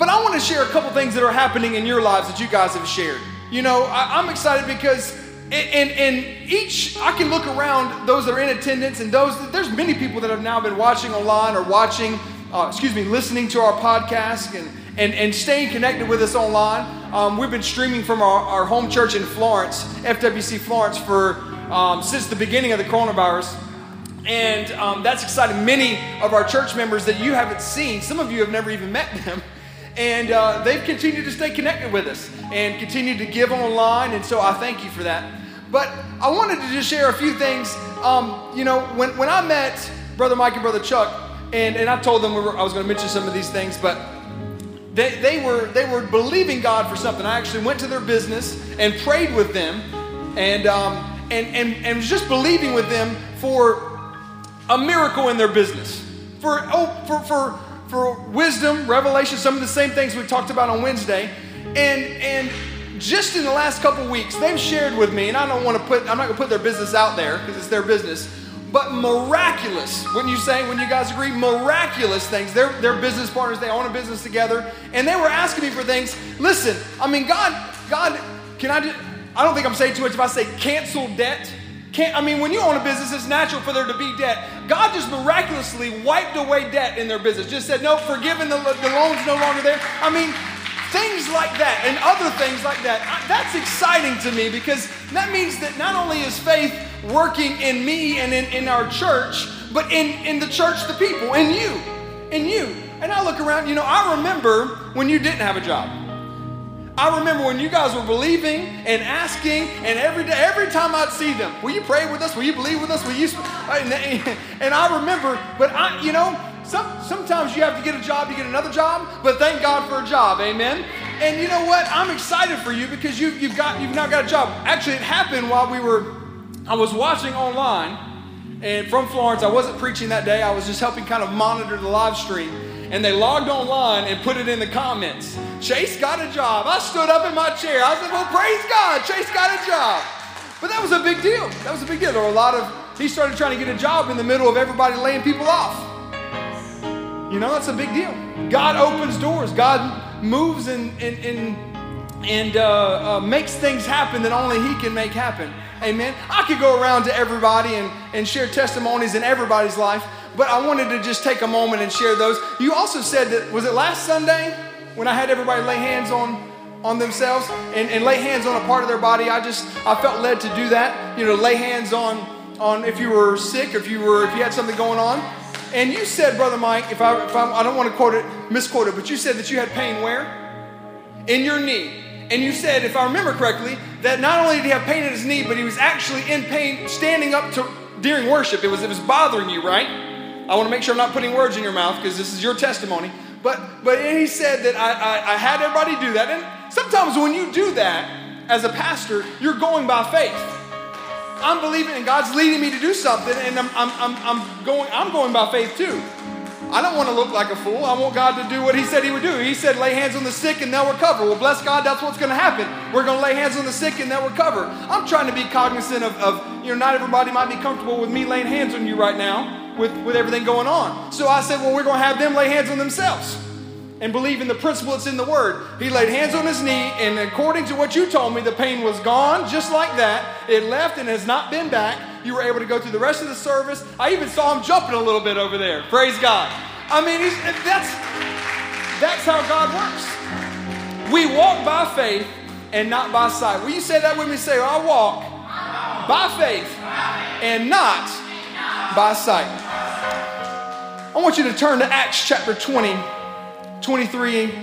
But I want to share a couple things that are happening in your lives that you guys have shared. You know, I, am excited because in, in each, I can look around those that are in attendance and those, there's many people that have now been watching online or watching, uh, excuse me, listening to our podcast and, and, and staying connected with us online. Um, we've been streaming from our, our home church in Florence, FWC Florence, for um, since the beginning of the coronavirus. And um, that's exciting. Many of our church members that you haven't seen, some of you have never even met them, and uh, they've continued to stay connected with us and continue to give online. And so I thank you for that. But I wanted to just share a few things. Um, you know, when, when I met Brother Mike and Brother Chuck, and, and I told them we were, I was going to mention some of these things, but they, they, were, they were believing God for something. I actually went to their business and prayed with them and, um, and, and, and just believing with them for a miracle in their business, for, oh, for, for, for wisdom, revelation, some of the same things we talked about on Wednesday. And, and just in the last couple weeks, they've shared with me, and I don't want to put, I'm not going to put their business out there because it's their business, but miraculous, wouldn't you say, when you guys agree? Miraculous things. They're, they're business partners, they own a business together, and they were asking me for things. Listen, I mean, God, God, can I just, I don't think I'm saying too much if I say cancel debt. Can't, I mean, when you own a business, it's natural for there to be debt. God just miraculously wiped away debt in their business. Just said, no, forgiven, the, the loan's no longer there. I mean, Things like that and other things like that. That's exciting to me because that means that not only is faith working in me and in, in our church, but in, in the church, the people, in you, in you. And I look around, you know, I remember when you didn't have a job. I remember when you guys were believing and asking, and every day, every time I'd see them, will you pray with us? Will you believe with us? Will you? And I remember, but I, you know, some, sometimes you have to get a job, you get another job, but thank God for a job, amen? And you know what? I'm excited for you because you, you've, got, you've now got a job. Actually, it happened while we were, I was watching online and from Florence. I wasn't preaching that day, I was just helping kind of monitor the live stream. And they logged online and put it in the comments. Chase got a job. I stood up in my chair. I said, Well, praise God, Chase got a job. But that was a big deal. That was a big deal. There were a lot of, he started trying to get a job in the middle of everybody laying people off. You know, that's a big deal. God opens doors. God moves and and and, and uh, uh, makes things happen that only He can make happen. Amen. I could go around to everybody and, and share testimonies in everybody's life, but I wanted to just take a moment and share those. You also said that was it last Sunday when I had everybody lay hands on on themselves and, and lay hands on a part of their body. I just I felt led to do that. You know, lay hands on on if you were sick, if you were if you had something going on. And you said, Brother Mike, if I, if I, I don't want to quote it, misquote it, but you said that you had pain where? In your knee. And you said, if I remember correctly, that not only did he have pain in his knee, but he was actually in pain standing up to, during worship. It was, it was bothering you, right? I want to make sure I'm not putting words in your mouth because this is your testimony. But, but he said that I, I, I had everybody do that. And sometimes when you do that as a pastor, you're going by faith. I'm believing and God's leading me to do something, and I'm, I'm, I'm, I'm, going, I'm going by faith too. I don't want to look like a fool. I want God to do what He said He would do. He said, lay hands on the sick and they'll recover. Well, bless God, that's what's going to happen. We're going to lay hands on the sick and they'll recover. I'm trying to be cognizant of, of, you know, not everybody might be comfortable with me laying hands on you right now with, with everything going on. So I said, well, we're going to have them lay hands on themselves and believe in the principle that's in the word. He laid hands on his knee, and according to what you told me, the pain was gone just like that. It left and has not been back. You were able to go through the rest of the service. I even saw him jumping a little bit over there. Praise God. I mean, that's, that's how God works. We walk by faith and not by sight. Will you say that with me? Say, I walk by faith and not by sight. I want you to turn to Acts chapter 20. 23,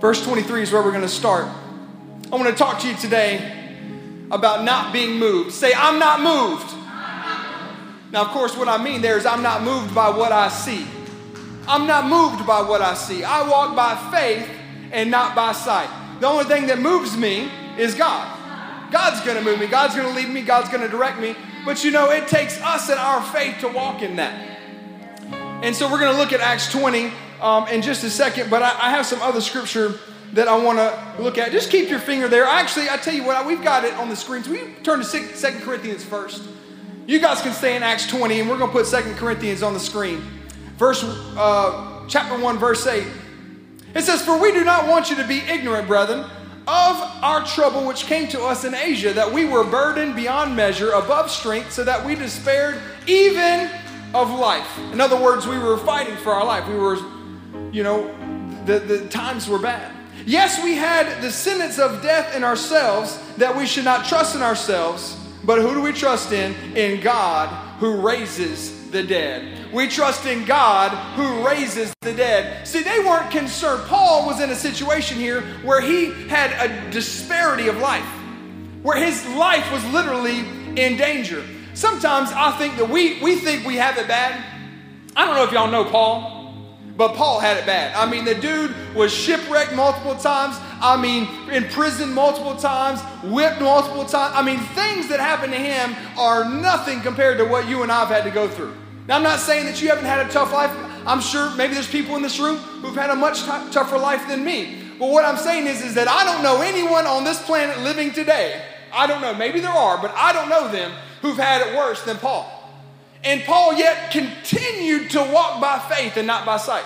verse 23 is where we're going to start. I want to talk to you today about not being moved. Say, I'm not moved. Now, of course, what I mean there is I'm not moved by what I see. I'm not moved by what I see. I walk by faith and not by sight. The only thing that moves me is God. God's going to move me. God's going to lead me. God's going to direct me. But you know, it takes us and our faith to walk in that. And so we're going to look at Acts 20 um, in just a second, but I, I, have some other scripture that I want to look at. Just keep your finger there. Actually, I tell you what, we've got it on the screens. We turn to Second Corinthians first. You guys can stay in Acts 20, and we're going to put Second Corinthians on the screen. Verse, uh, chapter 1, verse 8. It says, For we do not want you to be ignorant, brethren, of our trouble which came to us in Asia, that we were burdened beyond measure, above strength, so that we despaired even of life. In other words, we were fighting for our life. We were, you know, the, the times were bad. Yes, we had the sentence of death in ourselves that we should not trust in ourselves, but who do we trust in? In God who raises the dead. We trust in God who raises the dead. See, they weren't concerned. Paul was in a situation here where he had a disparity of life, where his life was literally in danger. Sometimes I think that we, we think we have it bad. I don't know if y'all know Paul. But Paul had it bad. I mean, the dude was shipwrecked multiple times. I mean, in prison multiple times, whipped multiple times. I mean, things that happened to him are nothing compared to what you and I have had to go through. Now, I'm not saying that you haven't had a tough life. I'm sure maybe there's people in this room who've had a much t- tougher life than me. But what I'm saying is, is that I don't know anyone on this planet living today. I don't know. Maybe there are, but I don't know them who've had it worse than Paul. And Paul yet continued to walk by faith and not by sight.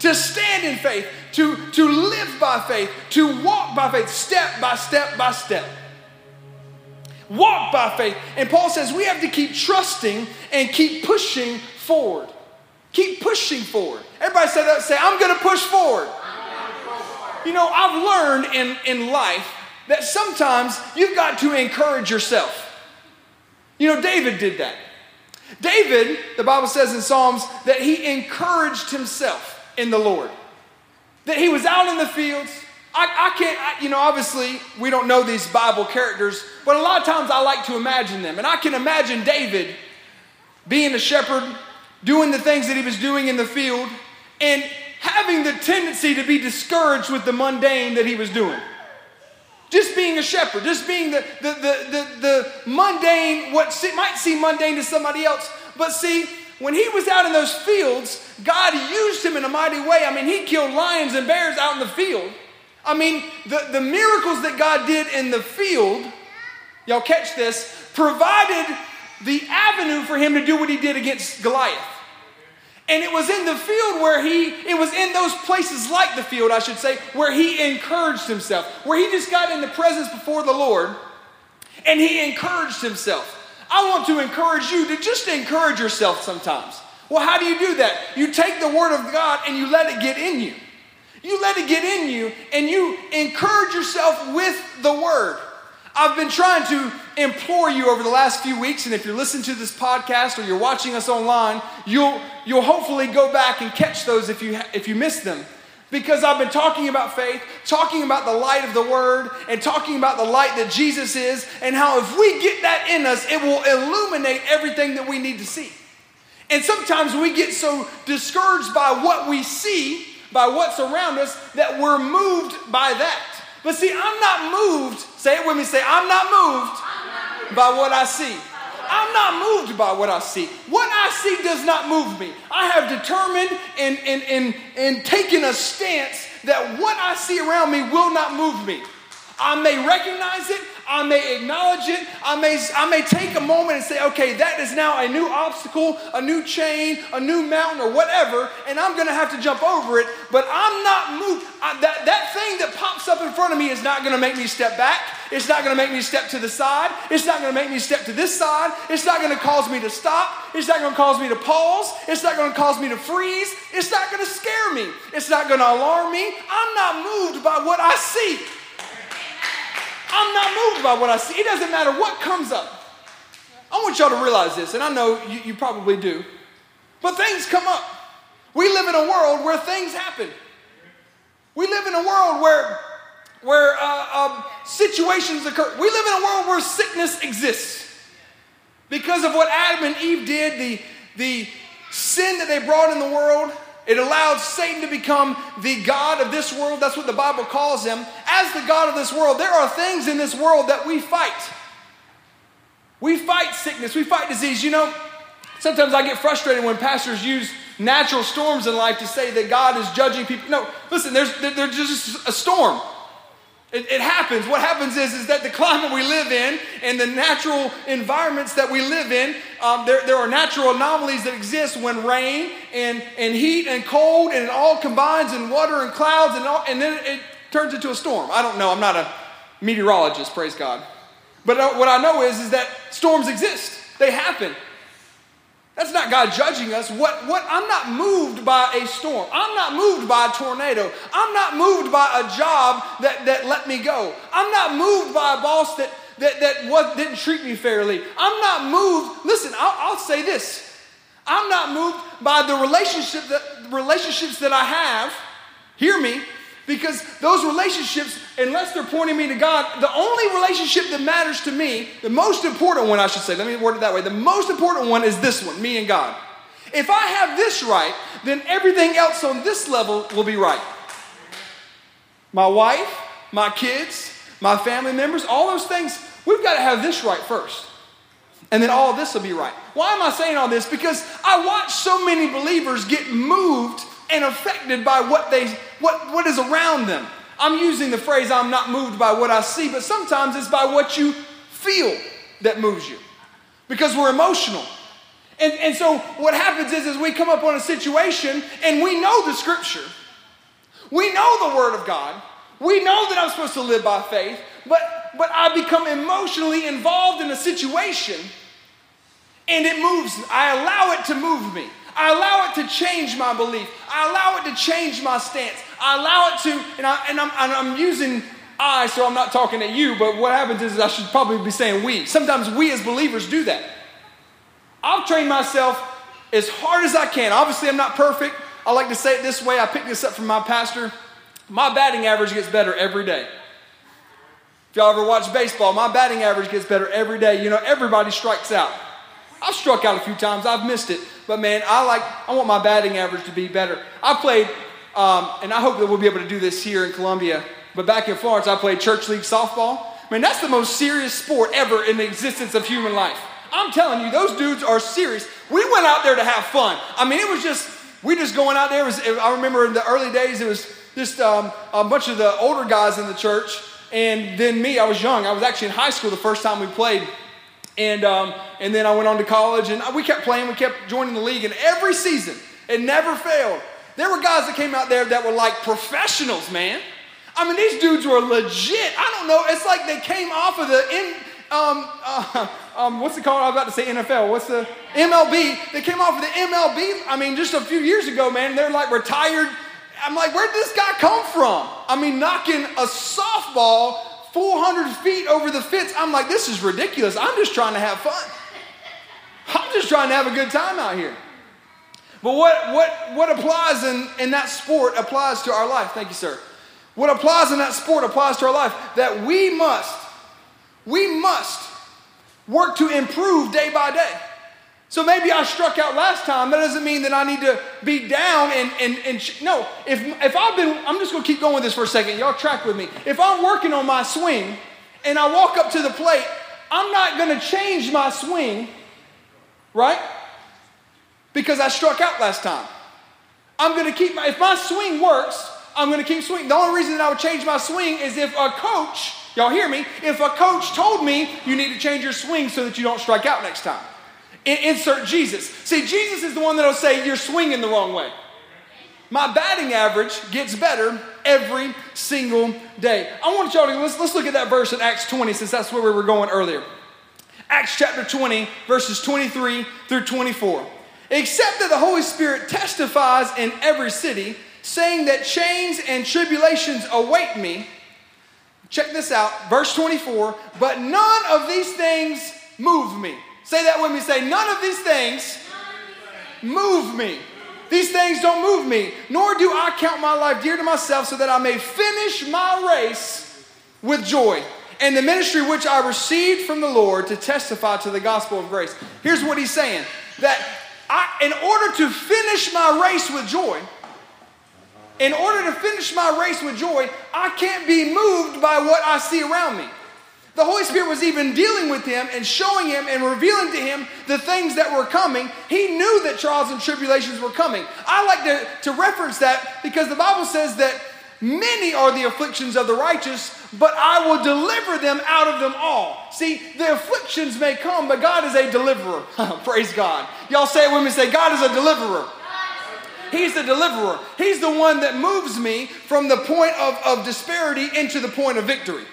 To stand in faith, to, to live by faith, to walk by faith, step by step by step. Walk by faith. And Paul says we have to keep trusting and keep pushing forward. Keep pushing forward. Everybody say that, say, I'm gonna push forward. You know, I've learned in, in life that sometimes you've got to encourage yourself. You know, David did that. David, the Bible says in Psalms, that he encouraged himself in the Lord. That he was out in the fields. I, I can't, I, you know, obviously we don't know these Bible characters, but a lot of times I like to imagine them. And I can imagine David being a shepherd, doing the things that he was doing in the field, and having the tendency to be discouraged with the mundane that he was doing. Just being a shepherd, just being the, the, the, the, the mundane, what might seem mundane to somebody else. But see, when he was out in those fields, God used him in a mighty way. I mean, he killed lions and bears out in the field. I mean, the, the miracles that God did in the field, y'all catch this, provided the avenue for him to do what he did against Goliath. And it was in the field where he, it was in those places like the field, I should say, where he encouraged himself, where he just got in the presence before the Lord and he encouraged himself. I want to encourage you to just encourage yourself sometimes. Well, how do you do that? You take the Word of God and you let it get in you. You let it get in you and you encourage yourself with the Word. I've been trying to implore you over the last few weeks, and if you're listening to this podcast or you're watching us online, you'll, you'll hopefully go back and catch those if you, if you missed them. Because I've been talking about faith, talking about the light of the Word, and talking about the light that Jesus is, and how if we get that in us, it will illuminate everything that we need to see. And sometimes we get so discouraged by what we see, by what's around us, that we're moved by that. But see, I'm not moved. Say it with me. Say, I'm not moved, by what I see. I'm not moved by what I see. What I see does not move me. I have determined and, and, and, and taken a stance that what I see around me will not move me. I may recognize it, I may acknowledge it, I may, I may take a moment and say, okay, that is now a new obstacle, a new chain, a new mountain, or whatever, and I'm gonna have to jump over it, but I'm not moved. I, that, that thing that pops up in front of me is not gonna make me step back. It's not gonna make me step to the side. It's not gonna make me step to this side. It's not gonna cause me to stop. It's not gonna cause me to pause. It's not gonna cause me to freeze. It's not gonna scare me. It's not gonna alarm me. I'm not moved by what I see. I'm not moved by what I see. It doesn't matter what comes up. I want y'all to realize this, and I know you, you probably do, but things come up. We live in a world where things happen. We live in a world where, where uh, um, situations occur. We live in a world where sickness exists. Because of what Adam and Eve did, the, the sin that they brought in the world, it allowed Satan to become the God of this world. That's what the Bible calls him. As the God of this world, there are things in this world that we fight. We fight sickness, we fight disease. You know, sometimes I get frustrated when pastors use natural storms in life to say that God is judging people. No, listen, there's, there's just a storm. It, it, happens. What happens is, is that the climate we live in and the natural environments that we live in, um, there, there are natural anomalies that exist when rain and, and heat and cold and it all combines in water and clouds and, all, and then it, it turns into a storm. I don't know. I'm not a meteorologist, praise God. But uh, what I know is, is that storms exist. They happen. That's not God judging us. What, what, I'm not moved by a storm. I'm not moved by a tornado. I'm not moved by a job that, that let me go. I'm not moved by a boss that, that, that was, didn't treat me fairly. I'm not moved. Listen, I'll, I'll say this. I'm not moved by the relationship that, relationships that I have. Hear me because those relationships, unless they're pointing me to God, the only relationship that matters to me, the most important one, I should say, let me word it that way, the most important one is this one, me and God. If I have this right, then everything else on this level will be right. My wife, my kids, my family members, all those things, we've got to have this right first. And then all this will be right. Why am I saying all this? Because I watch so many believers get moved and affected by what they what, what is around them. I'm using the phrase I'm not moved by what I see, but sometimes it's by what you feel that moves you. Because we're emotional. And, and so what happens is, is we come up on a situation and we know the scripture. We know the word of God. We know that I'm supposed to live by faith, but but I become emotionally involved in a situation and it moves. I allow it to move me. I allow it to change my belief. I allow it to change my stance. I allow it to, and, I, and I'm, and I'm using I, so I'm not talking at you, but what happens is I should probably be saying we. Sometimes we as believers do that. I've trained myself as hard as I can. Obviously, I'm not perfect. I like to say it this way. I picked this up from my pastor. My batting average gets better every day. If y'all ever watch baseball, my batting average gets better every day. You know, everybody strikes out. I've struck out a few times, I've missed it. But man, I like, I want my batting average to be better. I played, um, and I hope that we'll be able to do this here in Columbia. But back in Florence, I played church league softball. Man, that's the most serious sport ever in the existence of human life. I'm telling you, those dudes are serious. We went out there to have fun. I mean, it was just, we just going out there. Was, I remember in the early days, it was just um, a bunch of the older guys in the church. And then me, I was young. I was actually in high school the first time we played. And, um, and then I went on to college and we kept playing, we kept joining the league. And every season, it never failed. There were guys that came out there that were like professionals, man. I mean, these dudes were legit. I don't know. It's like they came off of the in, um, uh, um, what's it called? I was about to say NFL. What's the MLB? They came off of the MLB. I mean, just a few years ago, man. They're like retired. I'm like, where'd this guy come from? I mean, knocking a softball 400 feet over the fence. I'm like, this is ridiculous. I'm just trying to have fun. I'm just trying to have a good time out here. But what, what, what applies in, in that sport applies to our life. Thank you, sir. What applies in that sport applies to our life that we must, we must work to improve day by day. So maybe I struck out last time. That doesn't mean that I need to be down and, and, and no. If, if I've been, I'm just going to keep going with this for a second. Y'all track with me. If I'm working on my swing and I walk up to the plate, I'm not going to change my swing, right? Because I struck out last time. I'm going to keep my, if my swing works, I'm going to keep swinging. The only reason that I would change my swing is if a coach, y'all hear me, if a coach told me you need to change your swing so that you don't strike out next time. Insert Jesus. See, Jesus is the one that'll say you're swinging the wrong way. My batting average gets better every single day. I want y'all to let's, let's look at that verse in Acts 20 since that's where we were going earlier. Acts chapter 20, verses 23 through 24. Except that the Holy Spirit testifies in every city, saying that chains and tribulations await me. Check this out, verse 24. But none of these things move me. Say that with me. Say, none of these things move me. These things don't move me, nor do I count my life dear to myself so that I may finish my race with joy and the ministry which I received from the Lord to testify to the gospel of grace. Here's what he's saying that I, in order to finish my race with joy, in order to finish my race with joy, I can't be moved by what I see around me. The Holy Spirit was even dealing with him and showing him and revealing to him the things that were coming. He knew that trials and tribulations were coming. I like to, to reference that because the Bible says that Many are the afflictions of the righteous, but I will deliver them out of them all. See, the afflictions may come, but God is a deliverer. Praise God. Y'all say it with me say, God is a deliverer. He's the deliverer. He's the one that moves me from the point of, of disparity into the point of victory.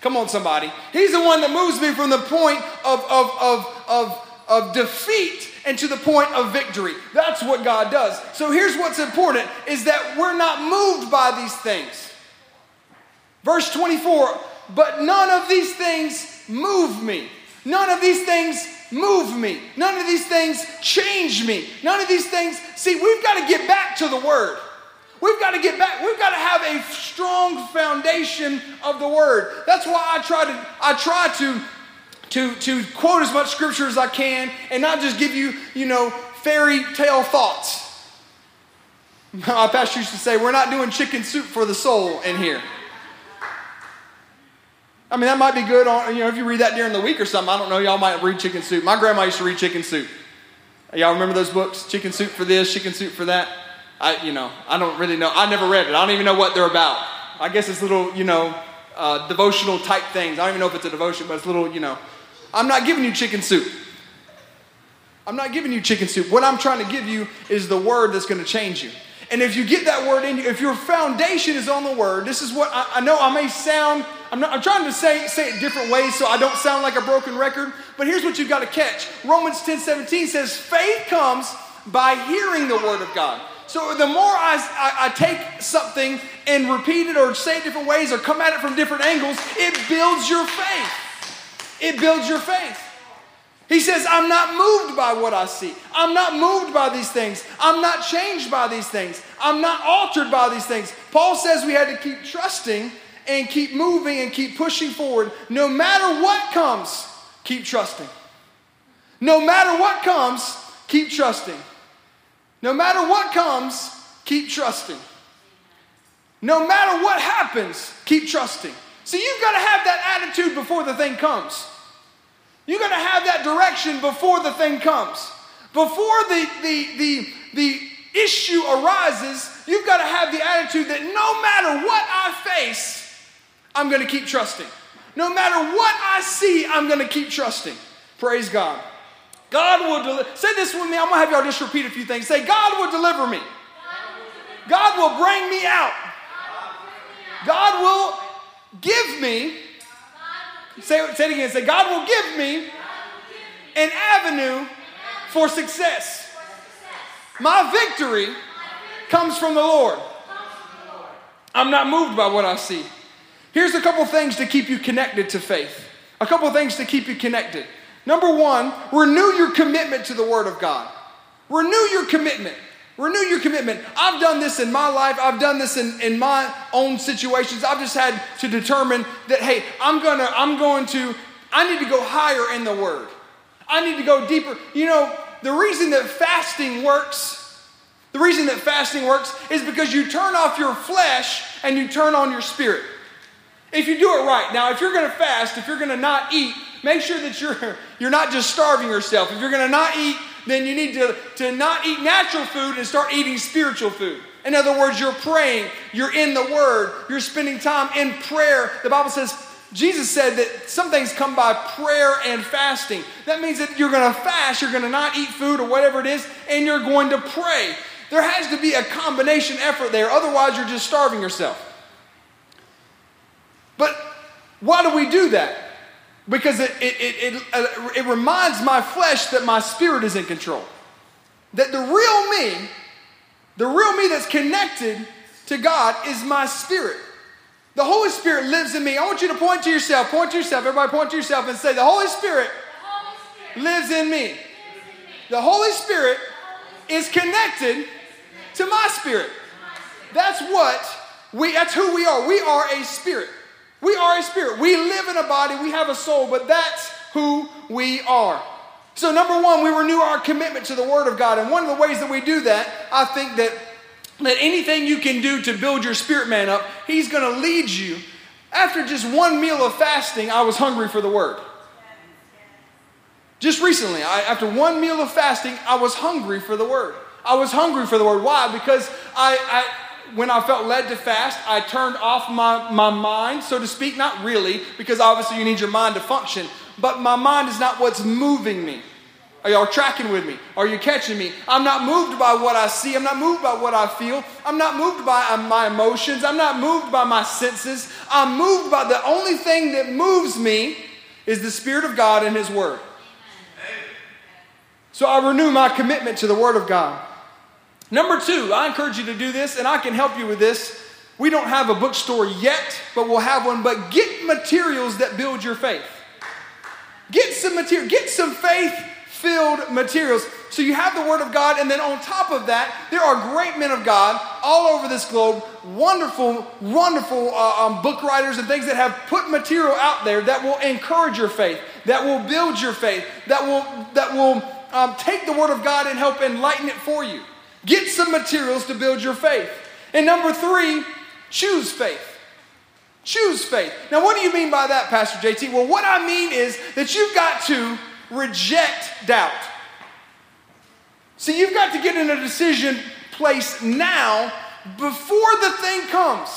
Come on, somebody. He's the one that moves me from the point of, of, of, of, of defeat and to the point of victory. That's what God does. So here's what's important is that we're not moved by these things. Verse 24, but none of these things move me. None of these things move me. None of these things change me. None of these things, see, we've got to get back to the word. We've got to get back. We've got to have a strong foundation of the word. That's why I try to I try to to to quote as much scripture as I can and not just give you, you know, fairy tale thoughts. My pastor used to say, we're not doing chicken soup for the soul in here. I mean, that might be good on, you know, if you read that during the week or something. I don't know. Y'all might read Chicken Soup. My grandma used to read Chicken Soup. Y'all remember those books? Chicken Soup for this, Chicken Soup for that? I, you know, I don't really know. I never read it. I don't even know what they're about. I guess it's little, you know, uh, devotional type things. I don't even know if it's a devotion, but it's little, you know. I'm not giving you chicken soup. I'm not giving you chicken soup. What I'm trying to give you is the word that's going to change you. And if you get that word in you, if your foundation is on the word, this is what I, I know I may sound, I'm, not, I'm trying to say, say it different ways so I don't sound like a broken record, but here's what you've got to catch. Romans 10 17 says, faith comes by hearing the word of God. So the more I, I, I, take something and repeat it or say it different ways or come at it from different angles, it builds your faith. It builds your faith. He says, I'm not moved by what I see. I'm not moved by these things. I'm not changed by these things. I'm not altered by these things. Paul says we had to keep trusting and keep moving and keep pushing forward. No matter what comes, keep trusting. No matter what comes, keep trusting. No matter what comes, keep trusting. No matter what happens, keep trusting. See, you've got to have that attitude before the thing comes. You've got to have that direction before the thing comes. Before the, the, the, the issue arises, you've got to have the attitude that no matter what I face, I'm going to keep trusting. No matter what I see, I'm going to keep trusting. Praise God. God will deliver. Say this with me. I'm going to have y'all just repeat a few things. Say, God will deliver me. God will bring me out. God will give me Say, say it again. Say, God will give me an avenue for success. My victory comes from the Lord. I'm not moved by what I see. Here's a couple things to keep you connected to faith. A couple things to keep you connected. Number one, renew your commitment to the Word of God. Renew your commitment. Renew your commitment. I've done this in my life. I've done this in, in my own situations. I've just had to determine that, hey, I'm gonna, I'm going to, I need to go higher in the word. I need to go deeper. You know, the reason that fasting works, the reason that fasting works is because you turn off your flesh and you turn on your spirit. If you do it right. Now, if you're gonna fast, if you're gonna not eat, make sure that you're you're not just starving yourself. If you're gonna not eat then you need to, to not eat natural food and start eating spiritual food. In other words, you're praying, you're in the Word, you're spending time in prayer. The Bible says, Jesus said that some things come by prayer and fasting. That means that you're going to fast, you're going to not eat food or whatever it is, and you're going to pray. There has to be a combination effort there, otherwise, you're just starving yourself. But why do we do that? Because it, it, it, it, uh, it reminds my flesh that my spirit is in control. That the real me, the real me that's connected to God, is my spirit. The Holy Spirit lives in me. I want you to point to yourself, point to yourself, everybody point to yourself and say, The Holy Spirit, the Holy Spirit lives, in lives in me. The Holy Spirit is connected to my spirit. That's what we, that's who we are. We are a spirit. We are a spirit. We live in a body, we have a soul, but that's who we are. So, number one, we renew our commitment to the Word of God. And one of the ways that we do that, I think that, that anything you can do to build your spirit man up, He's going to lead you. After just one meal of fasting, I was hungry for the Word. Just recently, I, after one meal of fasting, I was hungry for the Word. I was hungry for the Word. Why? Because I, I when I felt led to fast, I turned off my, my mind, so to speak. Not really, because obviously you need your mind to function, but my mind is not what's moving me. Are y'all tracking with me? Are you catching me? I'm not moved by what I see. I'm not moved by what I feel. I'm not moved by uh, my emotions. I'm not moved by my senses. I'm moved by the only thing that moves me is the Spirit of God and His Word. So I renew my commitment to the Word of God. Number two, I encourage you to do this, and I can help you with this. We don't have a bookstore yet, but we'll have one. But get materials that build your faith. Get some material, get some faith filled materials. So you have the Word of God, and then on top of that, there are great men of God all over this globe, wonderful, wonderful uh, um, book writers and things that have put material out there that will encourage your faith, that will build your faith, that will, that will um, take the Word of God and help enlighten it for you. Get some materials to build your faith. And number three, choose faith. Choose faith. Now, what do you mean by that, Pastor JT? Well, what I mean is that you've got to reject doubt. See, you've got to get in a decision place now before the thing comes.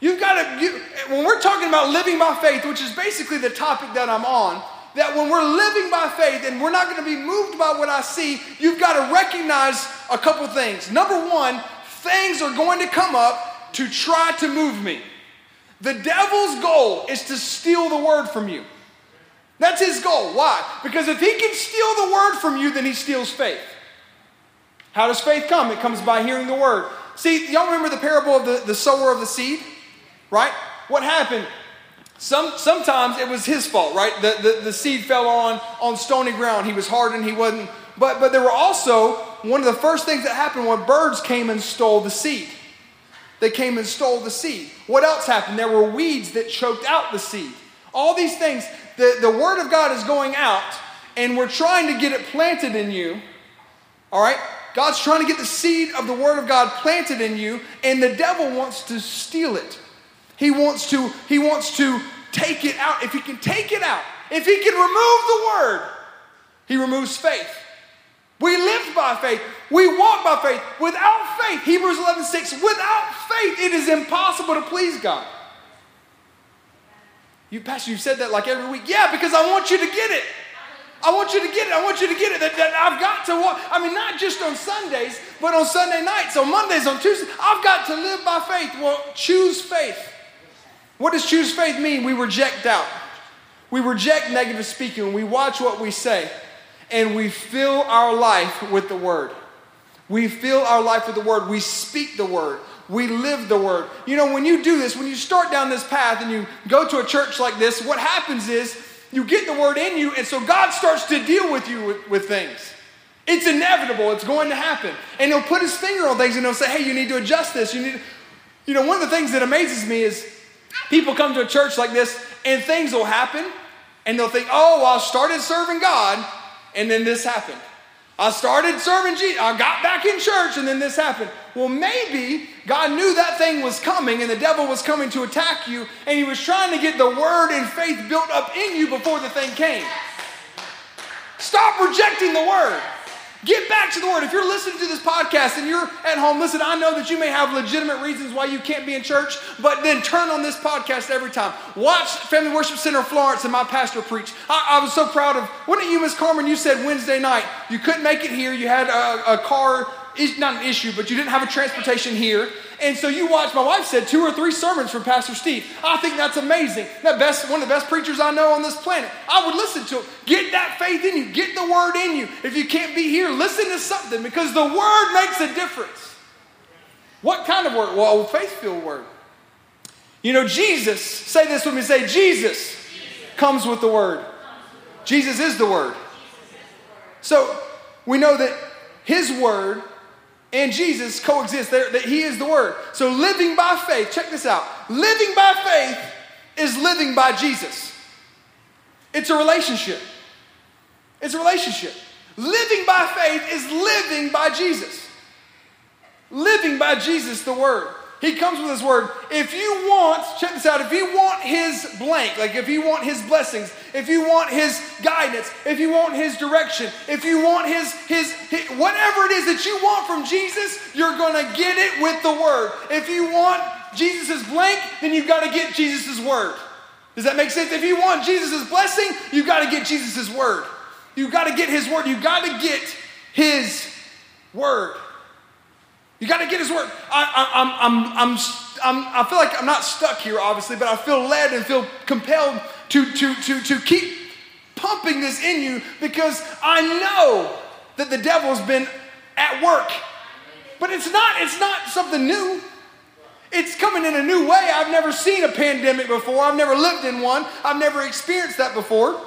You've got to, you, when we're talking about living by faith, which is basically the topic that I'm on, that when we're living by faith and we're not going to be moved by what I see, you've got to recognize a couple things. Number one, things are going to come up to try to move me. The devil's goal is to steal the word from you. That's his goal. Why? Because if he can steal the word from you, then he steals faith. How does faith come? It comes by hearing the word. See, y'all remember the parable of the, the sower of the seed? Right? What happened? Some, sometimes it was his fault, right? The, the, the seed fell on, on stony ground. He was hardened, he wasn't. But, but there were also, one of the first things that happened when birds came and stole the seed. They came and stole the seed. What else happened? There were weeds that choked out the seed. All these things, the, the Word of God is going out, and we're trying to get it planted in you. All right? God's trying to get the seed of the Word of God planted in you, and the devil wants to steal it. He wants to, he wants to take it out. If he can take it out, if he can remove the Word, he removes faith. We live by faith. We walk by faith. Without faith, Hebrews 11 6, without faith, it is impossible to please God. You, Pastor, you said that like every week. Yeah, because I want you to get it. I want you to get it. I want you to get it. That, that I've got to walk. I mean, not just on Sundays, but on Sunday nights, on Mondays, on Tuesdays. I've got to live by faith. Well, choose faith. What does choose faith mean? We reject doubt. We reject negative speaking. We watch what we say. And we fill our life with the word. We fill our life with the word. We speak the word we live the word. You know, when you do this, when you start down this path and you go to a church like this, what happens is you get the word in you, and so God starts to deal with you with, with things. It's inevitable, it's going to happen. And he'll put his finger on things and he'll say, hey, you need to adjust this. You need. You know, one of the things that amazes me is people come to a church like this and things will happen and they'll think, oh, well, I started serving God and then this happened. I started serving Jesus. I got back in church and then this happened. Well, maybe God knew that thing was coming and the devil was coming to attack you and he was trying to get the word and faith built up in you before the thing came. Stop rejecting the word. Get back to the Word. If you're listening to this podcast and you're at home, listen, I know that you may have legitimate reasons why you can't be in church, but then turn on this podcast every time. Watch Family Worship Center Florence and my pastor preach. I, I was so proud of, wasn't you, Miss Carmen? You said Wednesday night you couldn't make it here. You had a, a car, not an issue, but you didn't have a transportation here. And so you watch, my wife said, two or three sermons from Pastor Steve. I think that's amazing. That best, one of the best preachers I know on this planet. I would listen to him. Get that faith in you. Get the word in you. If you can't be here, listen to something because the word makes a difference. What kind of word? Well, a faith-filled word. You know, Jesus, say this with me, say, Jesus. comes with the word. Jesus is the word. So we know that his word and Jesus coexist. that he is the Word. So living by faith, check this out. Living by faith is living by Jesus. It's a relationship. It's a relationship. Living by faith is living by Jesus. Living by Jesus, the Word. He comes with his word. If you want, check this out, if you want his blank, like if you want his blessings, if you want his guidance, if you want his direction, if you want his, his, his whatever it is that you want from Jesus, you're going to get it with the word. If you want Jesus' blank, then you've got to get Jesus' word. Does that make sense? If you want Jesus' blessing, you've got to get Jesus' word. You've got to get his word. You've got to get his word. You got to get his word. I, am I'm, I'm, I'm, I feel like I'm not stuck here, obviously, but I feel led and feel compelled to, to, to, to keep pumping this in you because I know that the devil's been at work. But it's not, it's not something new. It's coming in a new way. I've never seen a pandemic before. I've never lived in one. I've never experienced that before.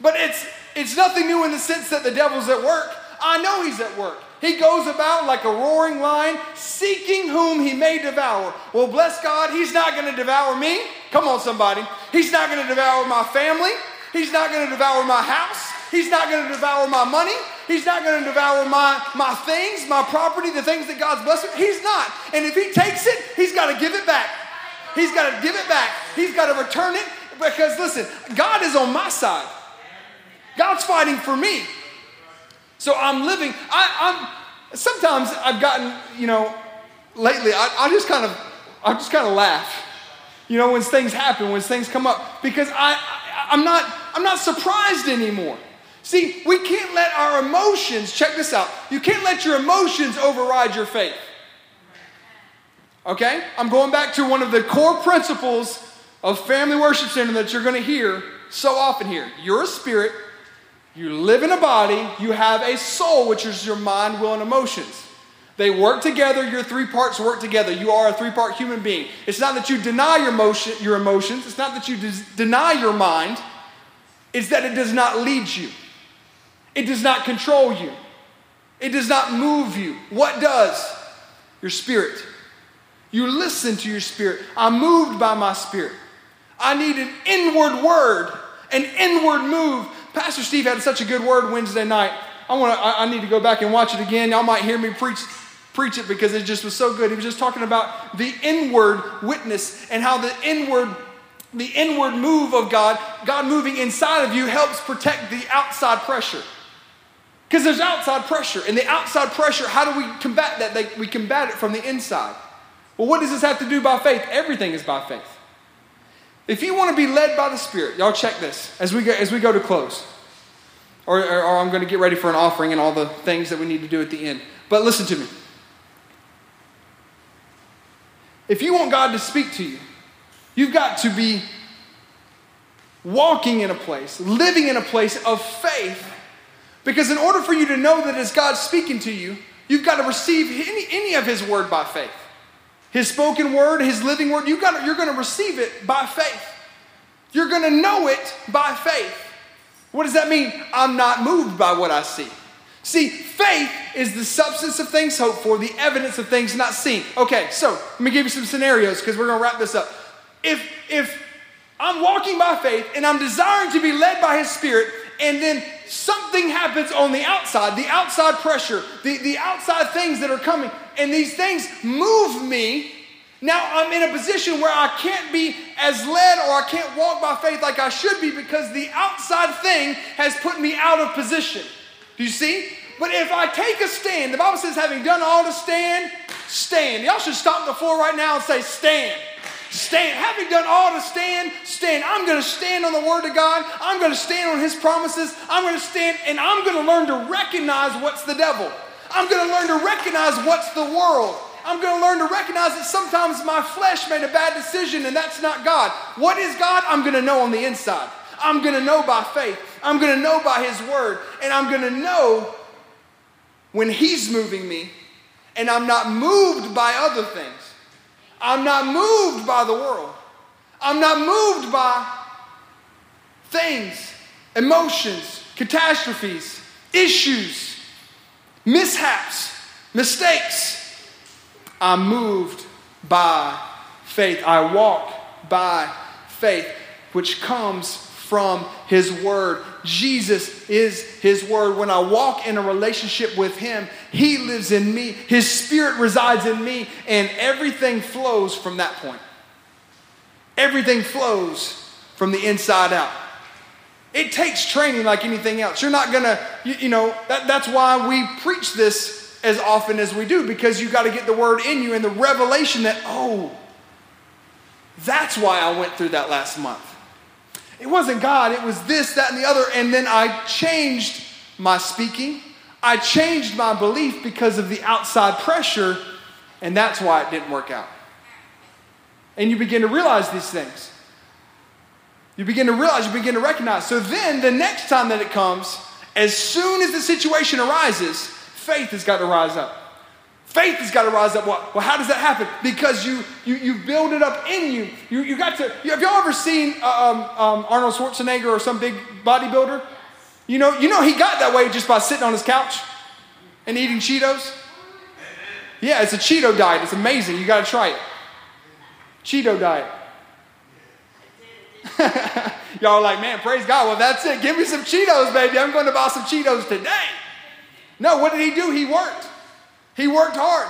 But it's it's nothing new in the sense that the devil's at work. I know he's at work. He goes about like a roaring lion, seeking whom he may devour. Well, bless God, he's not going to devour me. Come on, somebody. He's not going to devour my family. He's not going to devour my house. He's not going to devour my money. He's not going to devour my, my things, my property, the things that God's blessed with. He's not. And if he takes it, he's got to give it back. He's got to give it back. He's got to return it because, listen, God is on my side. God's fighting for me. So I'm living, I, am sometimes I've gotten, you know, lately, I, I just kind of, I just kind of laugh. You know, when things happen, when things come up, because I, I I'm not, I'm not surprised anymore. See, we can't let our emotions, check this out, you can't let your emotions override your faith. Okay? I'm going back to one of the core principles of Family Worship Center that you're going to hear so often here. You're a spirit, you live in a body, you have a soul, which is your mind, will, and emotions. They work together, your three parts work together. You are a three part human being. It's not that you deny your, motion, your emotions, it's not that you des- deny your mind, it's that it does not lead you, it does not control you, it does not move you. What does? Your spirit. You listen to your spirit. I'm moved by my spirit. I need an inward word, an inward move Pastor Steve had such a good word Wednesday night. I want to. I, I need to go back and watch it again. Y'all might hear me preach preach it because it just was so good. He was just talking about the inward witness and how the inward the inward move of God, God moving inside of you helps protect the outside pressure. Because there's outside pressure, and the outside pressure, how do we combat that? They, we combat it from the inside. Well, what does this have to do by faith? Everything is by faith. If you want to be led by the Spirit, y'all check this as we go, as we go to close. Or, or, or I'm going to get ready for an offering and all the things that we need to do at the end. But listen to me. If you want God to speak to you, you've got to be walking in a place, living in a place of faith. Because in order for you to know that it's God speaking to you, you've got to receive any, any of His word by faith. His spoken word, His living word, you got you're going to receive it by faith. You're going to know it by faith. What does that mean? I'm not moved by what I see. See, faith is the substance of things hoped for, the evidence of things not seen. Okay, so let me give you some scenarios because we're going to wrap this up. If if I'm walking by faith and I'm desiring to be led by His Spirit, and then something happens on the outside, the outside pressure, the, the outside things that are coming, and these things move me. Now I'm in a position where I can't be as led or I can't walk by faith like I should be because the outside thing has put me out of position. Do you see? But if I take a stand, the Bible says, having done all to stand, stand. Y'all should stop the floor right now and say, stand. Stand. Having done all to stand, stand. I'm going to stand on the Word of God. I'm going to stand on His promises. I'm going to stand and I'm going to learn to recognize what's the devil. I'm going to learn to recognize what's the world. I'm going to learn to recognize that sometimes my flesh made a bad decision and that's not God. What is God? I'm going to know on the inside. I'm going to know by faith. I'm going to know by His Word. And I'm going to know when He's moving me and I'm not moved by other things. I'm not moved by the world. I'm not moved by things, emotions, catastrophes, issues, mishaps, mistakes. I'm moved by faith. I walk by faith, which comes from His Word. Jesus is His Word. When I walk in a relationship with Him, He lives in me. His spirit resides in me, and everything flows from that point. Everything flows from the inside out. It takes training like anything else. You're not gonna, you, you know, that, that's why we preach this as often as we do, because you've got to get the word in you and the revelation that, oh, that's why I went through that last month. It wasn't God, it was this, that, and the other. And then I changed my speaking. I changed my belief because of the outside pressure, and that's why it didn't work out. And you begin to realize these things. You begin to realize, you begin to recognize. So then, the next time that it comes, as soon as the situation arises, faith has got to rise up. Faith has got to rise up. Well, well, how does that happen? Because you you you build it up in you. You you got to. Have y'all ever seen uh, um, um, Arnold Schwarzenegger or some big bodybuilder? You know you know he got that way just by sitting on his couch and eating Cheetos. Yeah, it's a Cheeto diet. It's amazing. You got to try it. Cheeto diet. y'all are like, man, praise God. Well, that's it. Give me some Cheetos, baby. I'm going to buy some Cheetos today. No, what did he do? He worked. He worked hard.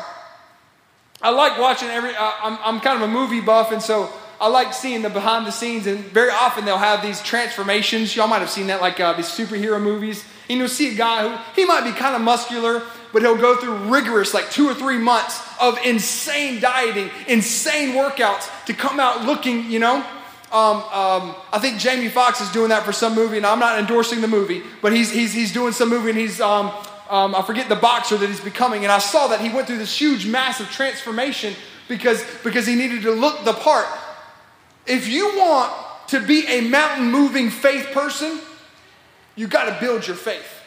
I like watching every, I'm, I'm kind of a movie buff, and so I like seeing the behind the scenes, and very often they'll have these transformations. Y'all might have seen that, like uh, these superhero movies. And you'll see a guy who, he might be kind of muscular, but he'll go through rigorous, like two or three months of insane dieting, insane workouts to come out looking, you know. Um, um, I think Jamie Foxx is doing that for some movie, and I'm not endorsing the movie, but he's, he's, he's doing some movie, and he's um, um, I forget the boxer that he's becoming, and I saw that he went through this huge, massive transformation because, because he needed to look the part. If you want to be a mountain moving faith person, you got to build your faith.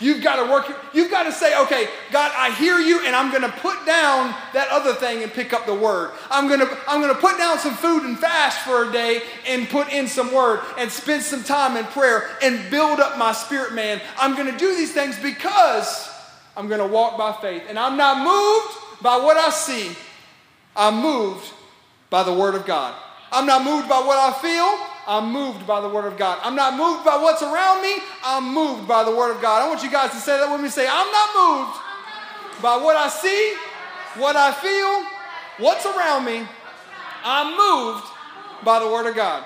You've got to work, you've got to say, okay, God, I hear you, and I'm going to put down that other thing and pick up the word. I'm going to, I'm going to put down some food and fast for a day and put in some word and spend some time in prayer and build up my spirit, man. I'm going to do these things because I'm going to walk by faith. And I'm not moved by what I see, I'm moved by the word of God. I'm not moved by what I feel. I'm moved by the Word of God. I'm not moved by what's around me. I'm moved by the Word of God. I want you guys to say that with me. Say, I'm not moved by what I see, what I feel, what's around me. I'm moved by the Word of God.